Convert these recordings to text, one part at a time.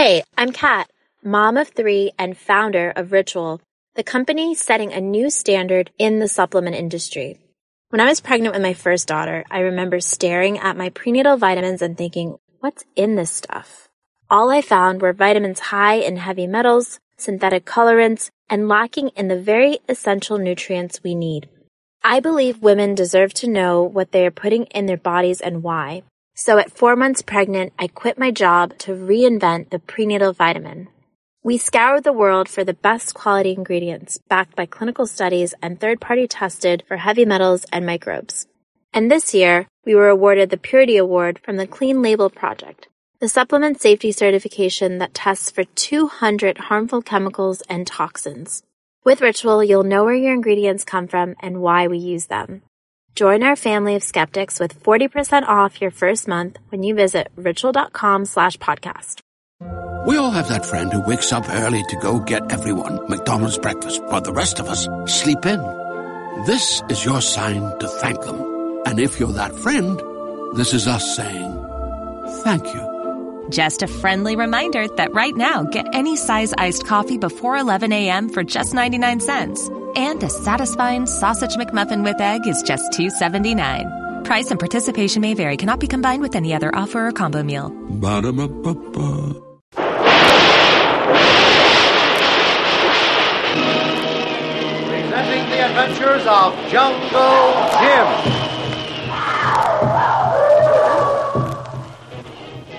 Hey, I'm Kat, mom of three and founder of Ritual, the company setting a new standard in the supplement industry. When I was pregnant with my first daughter, I remember staring at my prenatal vitamins and thinking, what's in this stuff? All I found were vitamins high in heavy metals, synthetic colorants, and lacking in the very essential nutrients we need. I believe women deserve to know what they are putting in their bodies and why. So at four months pregnant, I quit my job to reinvent the prenatal vitamin. We scoured the world for the best quality ingredients backed by clinical studies and third party tested for heavy metals and microbes. And this year, we were awarded the Purity Award from the Clean Label Project, the supplement safety certification that tests for 200 harmful chemicals and toxins. With Ritual, you'll know where your ingredients come from and why we use them. Join our family of skeptics with 40% off your first month when you visit ritual.com slash podcast. We all have that friend who wakes up early to go get everyone McDonald's breakfast, while the rest of us sleep in. This is your sign to thank them. And if you're that friend, this is us saying thank you. Just a friendly reminder that right now, get any size iced coffee before 11 a.m. for just 99 cents. And a satisfying sausage McMuffin with egg is just $2.79. Price and participation may vary, cannot be combined with any other offer or combo meal. Ba-da-ba-ba-ba. Presenting the adventures of Jungle Jim.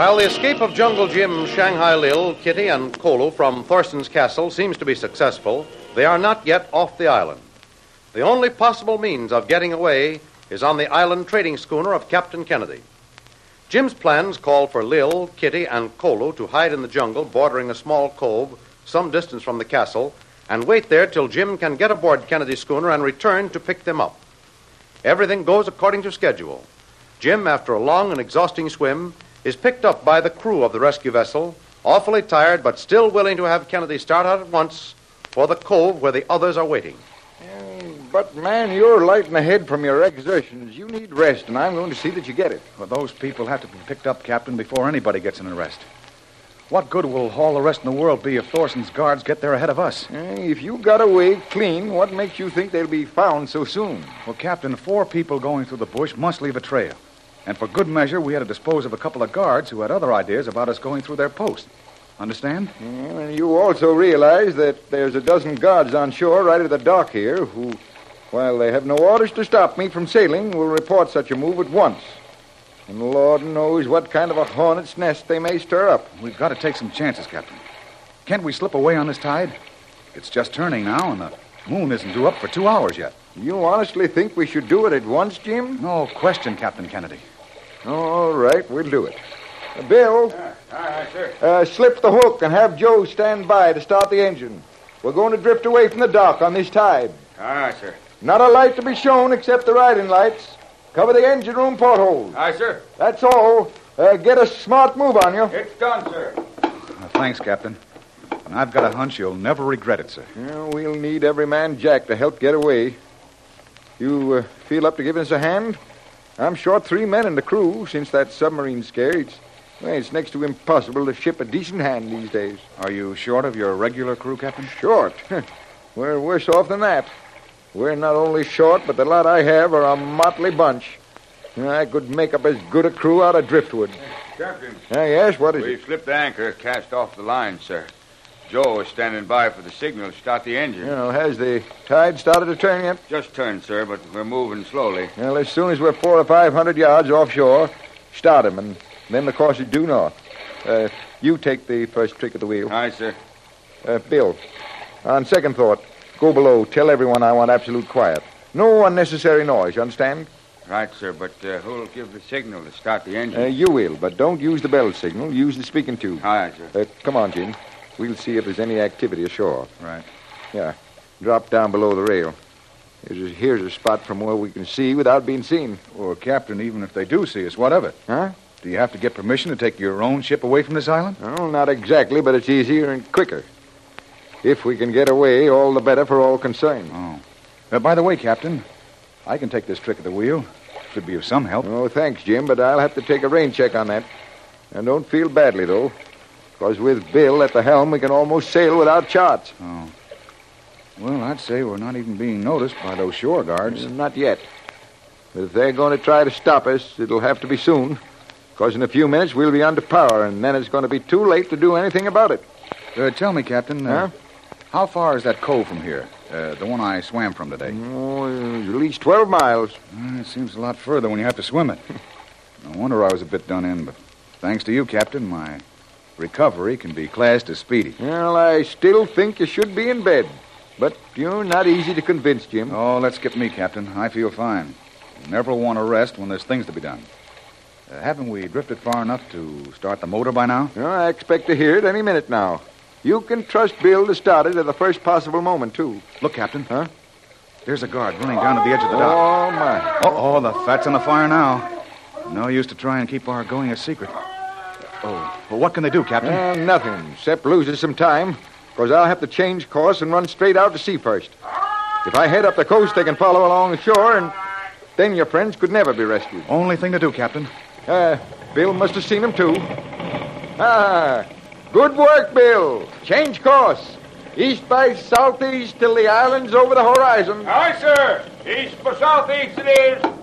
While the escape of Jungle Jim, Shanghai Lil, Kitty, and Kolu from Thorson's castle seems to be successful, they are not yet off the island. The only possible means of getting away is on the island trading schooner of Captain Kennedy. Jim's plans call for Lil, Kitty, and Kolu to hide in the jungle bordering a small cove some distance from the castle and wait there till Jim can get aboard Kennedy's schooner and return to pick them up. Everything goes according to schedule. Jim, after a long and exhausting swim, is picked up by the crew of the rescue vessel, awfully tired but still willing to have Kennedy start out at once for the cove where the others are waiting. But, man, you're light in the head from your exertions. You need rest, and I'm going to see that you get it. Well, those people have to be picked up, Captain, before anybody gets an arrest. What good will all the rest in the world be if Thorson's guards get there ahead of us? Eh, If you got away clean, what makes you think they'll be found so soon? Well, Captain, four people going through the bush must leave a trail. And for good measure, we had to dispose of a couple of guards who had other ideas about us going through their post. Understand? Yeah, and you also realize that there's a dozen guards on shore right at the dock here who, while they have no orders to stop me from sailing, will report such a move at once. And Lord knows what kind of a hornet's nest they may stir up. We've got to take some chances, Captain. Can't we slip away on this tide? It's just turning now, and the moon isn't due up for two hours yet. You honestly think we should do it at once, Jim? No question, Captain Kennedy. All right, we'll do it. Uh, Bill, Aye, sir. uh, slip the hook and have Joe stand by to start the engine. We're going to drift away from the dock on this tide. Aye, sir. Not a light to be shown except the riding lights. Cover the engine room portholes. Aye, sir. That's all. Uh, get a smart move on you. It's done, sir. Uh, thanks, Captain. And I've got a hunch you'll never regret it, sir. Yeah, we'll need every man Jack to help get away. You uh, feel up to giving us a hand? I'm short three men in the crew since that submarine scare. It's, well, it's next to impossible to ship a decent hand these days. Are you short of your regular crew, Captain? Short? We're worse off than that. We're not only short, but the lot I have are a motley bunch. I could make up as good a crew out of driftwood. Captain. Ah, yes, what is We it? slipped the anchor, cast off the line, sir. Joe is standing by for the signal to start the engine. You know, has the tide started to turn yet? Just turned, sir, but we're moving slowly. Well, as soon as we're four or five hundred yards offshore, start him, and then the course is due north. Uh, you take the first trick of the wheel. Aye, sir. Uh, Bill, on second thought, go below. Tell everyone I want absolute quiet. No unnecessary noise, you understand? Right, sir, but uh, who'll give the signal to start the engine? Uh, you will, but don't use the bell signal. Use the speaking tube. Right, sir. Uh, come on, Jim. We'll see if there's any activity ashore. Right. Yeah. Drop down below the rail. Here's a, here's a spot from where we can see without being seen. Well, Captain, even if they do see us, what of it? Huh? Do you have to get permission to take your own ship away from this island? Well, not exactly, but it's easier and quicker. If we can get away, all the better for all concerned. Oh. Uh, by the way, Captain, I can take this trick of the wheel. Should be of some help. Oh, thanks, Jim, but I'll have to take a rain check on that. And don't feel badly, though. Because with Bill at the helm, we can almost sail without charts. Oh. Well, I'd say we're not even being noticed by those shore guards. Not yet. But if they're going to try to stop us, it'll have to be soon. Because in a few minutes, we'll be under power, and then it's going to be too late to do anything about it. Uh, tell me, Captain, uh, Huh? how far is that cove from here? Uh, the one I swam from today? Oh, at least 12 miles. Uh, it seems a lot further when you have to swim it. no wonder I was a bit done in, but thanks to you, Captain, my recovery can be classed as speedy. Well, I still think you should be in bed. But you're not easy to convince, Jim. Oh, let's skip me, Captain. I feel fine. You Never want to rest when there's things to be done. Uh, haven't we drifted far enough to start the motor by now? Oh, I expect to hear it any minute now. You can trust Bill to start it at the first possible moment, too. Look, Captain. Huh? There's a guard running down to the edge of the dock. Oh, my. Oh, oh, the fat's on the fire now. No use to try and keep our going a secret. Oh, well, what can they do, Captain? Uh, nothing, except loses some time, because I'll have to change course and run straight out to sea first. If I head up the coast, they can follow along the shore, and then your friends could never be rescued. Only thing to do, Captain. Uh, Bill must have seen them, too. Ah, good work, Bill. Change course. East by southeast till the island's over the horizon. Aye, sir. East by southeast it is.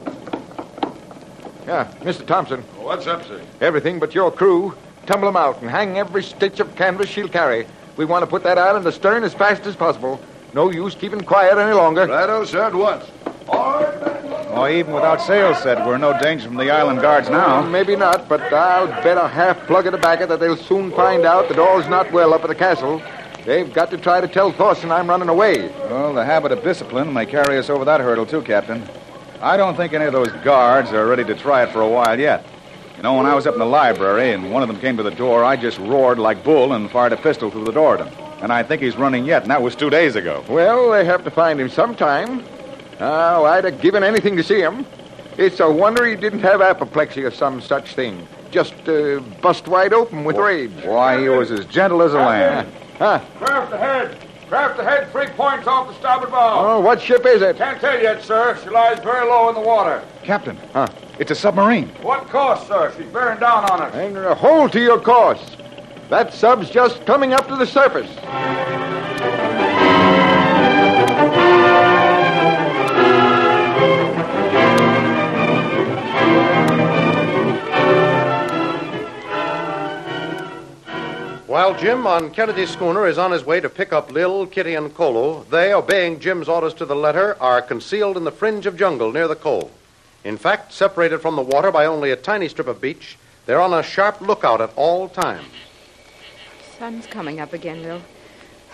Yeah, Mr. Thompson, What's up, sir? everything but your crew. Tumble 'em out and hang every stitch of canvas she'll carry. We want to put that island astern as fast as possible. No use keeping quiet any longer. Righto, sir, at once. Oh, even without sails set, we're in no danger from the island guards now. Mm, maybe not, but I'll bet a half plug of tobacco that they'll soon find out that all's not well up at the castle. They've got to try to tell Thorson I'm running away. Well, the habit of discipline may carry us over that hurdle, too, Captain. I don't think any of those guards are ready to try it for a while yet. You know, when I was up in the library and one of them came to the door, I just roared like bull and fired a pistol through the door at him. And I think he's running yet, and that was two days ago. Well, they have to find him sometime. Oh, I'd have given anything to see him. It's a wonder he didn't have apoplexy or some such thing. Just uh, bust wide open with rage. Why, he was as gentle as a lamb. Huh? Craft ahead. Craft ahead, three points off the starboard bow. Oh, what ship is it? Can't tell yet, sir. She lies very low in the water. Captain. Huh? It's a submarine. What course, sir? She's bearing down on us. And hold to your course. That sub's just coming up to the surface. While Jim on Kennedy's schooner is on his way to pick up Lil, Kitty, and Kolu, they, obeying Jim's orders to the letter, are concealed in the fringe of jungle near the cove. In fact, separated from the water by only a tiny strip of beach, they're on a sharp lookout at all times. Sun's coming up again, Lil.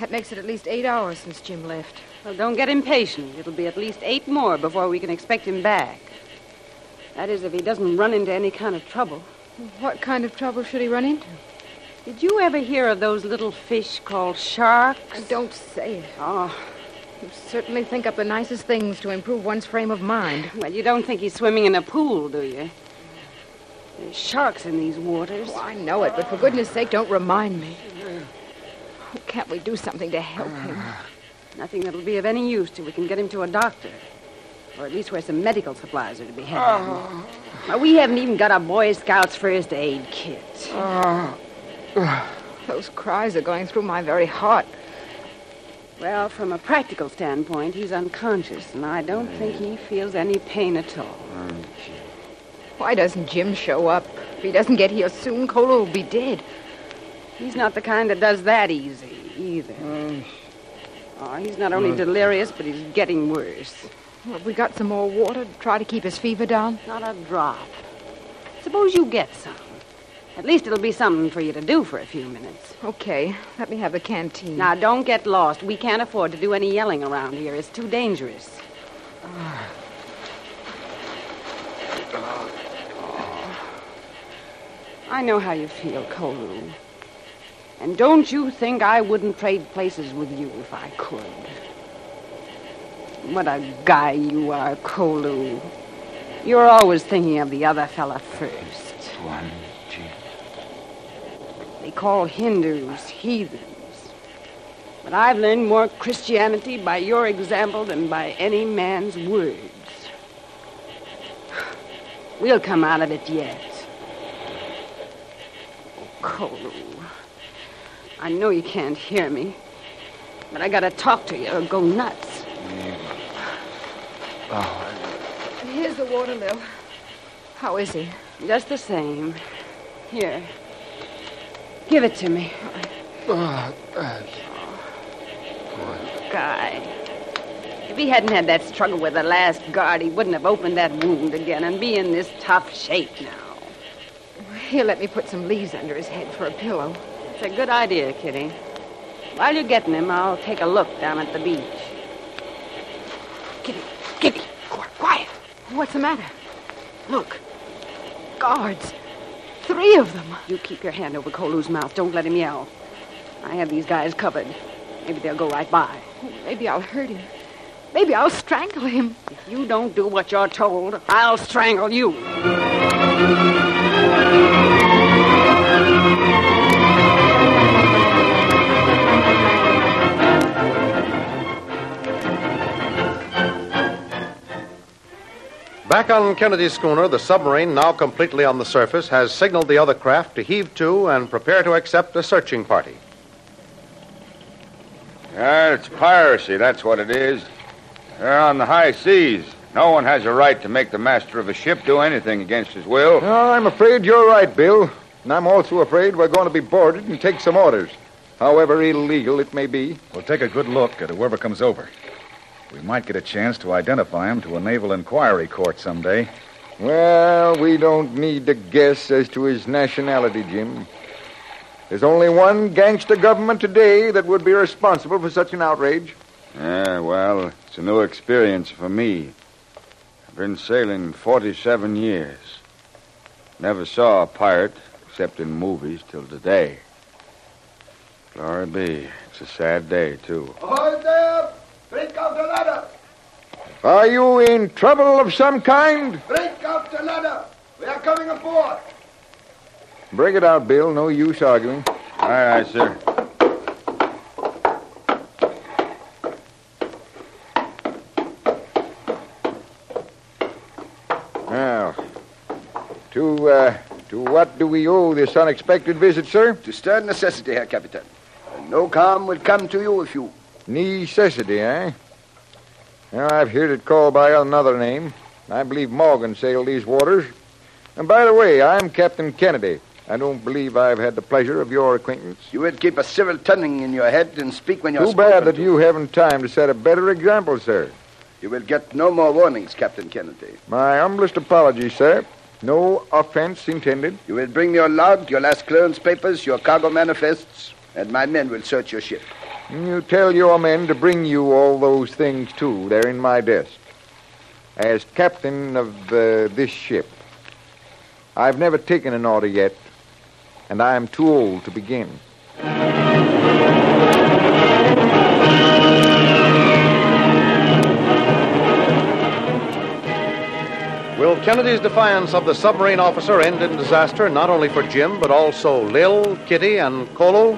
That makes it at least eight hours since Jim left. Well, don't get impatient. It'll be at least eight more before we can expect him back. That is, if he doesn't run into any kind of trouble. What kind of trouble should he run into? Did you ever hear of those little fish called sharks? Don't say it. Oh, You certainly think up the nicest things to improve one's frame of mind. well, you don't think he's swimming in a pool, do you? There's sharks in these waters. Oh, I know it, but for goodness sake, don't remind me. Oh, can't we do something to help him? Nothing that'll be of any use till we can get him to a doctor. Or at least where some medical supplies are to be had. Now, we haven't even got our Boy Scout's first aid kit. Oh. Those cries are going through my very heart. Well, from a practical standpoint, he's unconscious, and I don't think he feels any pain at all. Why doesn't Jim show up? If he doesn't get here soon, Kolu will be dead. He's not the kind that does that easy, either. Oh, he's not only delirious, but he's getting worse. Have we got some more water to try to keep his fever down? Not a drop. Suppose you get some. At least it'll be something for you to do for a few minutes. Okay, let me have the canteen. Now, don't get lost. We can't afford to do any yelling around here. It's too dangerous. Oh. I know how you feel, Kolu. And don't you think I wouldn't trade places with you if I could? What a guy you are, Kolu. You're always thinking of the other fella first. One they call Hindus heathens. But I've learned more Christianity by your example than by any man's words. We'll come out of it yet. Oh, Kolu. I know you can't hear me, but I gotta talk to you or go nuts. Oh, Here's the water, Lil. How is he? Just the same. Here. Give it to me. uh, Guy. If he hadn't had that struggle with the last guard, he wouldn't have opened that wound again and be in this tough shape now. He'll let me put some leaves under his head for a pillow. It's a good idea, Kitty. While you're getting him, I'll take a look down at the beach. Kitty, Kitty, quiet. What's the matter? Look, Guards. Three of them. you keep your hand over Kolu's mouth. Don't let him yell. I have these guys covered. Maybe they'll go right by. Maybe I'll hurt him. Maybe I'll strangle him. If you don't do what you're told, I'll strangle you. Back on Kennedy's schooner, the submarine, now completely on the surface, has signaled the other craft to heave to and prepare to accept a searching party. Yeah, it's piracy, that's what it is. They're on the high seas. No one has a right to make the master of a ship do anything against his will. No, I'm afraid you're right, Bill. And I'm also afraid we're going to be boarded and take some orders, however illegal it may be. We'll take a good look at whoever comes over. We might get a chance to identify him to a naval inquiry court someday. Well, we don't need to guess as to his nationality, Jim. There's only one gangster government today that would be responsible for such an outrage. Yeah, well, it's a new experience for me. I've been sailing 47 years. Never saw a pirate, except in movies, till today. Glory be. It's a sad day, too. Ahoy there! Break out the ladder! Are you in trouble of some kind? Break out the ladder! We are coming aboard! Break it out, Bill. No use arguing. Aye, aye, sir. Now, to, uh, to what do we owe this unexpected visit, sir? To stern necessity, Herr Captain. No harm will come to you if you. Necessity, eh? Now, I've heard it called by another name. I believe Morgan sailed these waters. And by the way, I'm Captain Kennedy. I don't believe I've had the pleasure of your acquaintance. You would keep a civil tongue in your head and speak when you're Too bad that to. you haven't time to set a better example, sir. You will get no more warnings, Captain Kennedy. My humblest apologies, sir. No offense intended. You will bring me your log, your last clearance papers, your cargo manifests, and my men will search your ship. You tell your men to bring you all those things, too. They're in my desk. As captain of uh, this ship, I've never taken an order yet, and I am too old to begin. Will Kennedy's defiance of the submarine officer end in disaster not only for Jim, but also Lil, Kitty, and Kolu?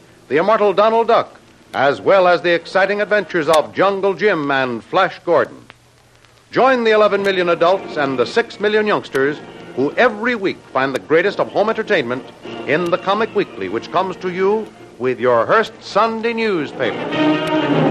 the immortal Donald Duck, as well as the exciting adventures of Jungle Jim and Flash Gordon. Join the 11 million adults and the 6 million youngsters who every week find the greatest of home entertainment in the Comic Weekly, which comes to you with your Hearst Sunday newspaper.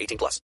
18 plus.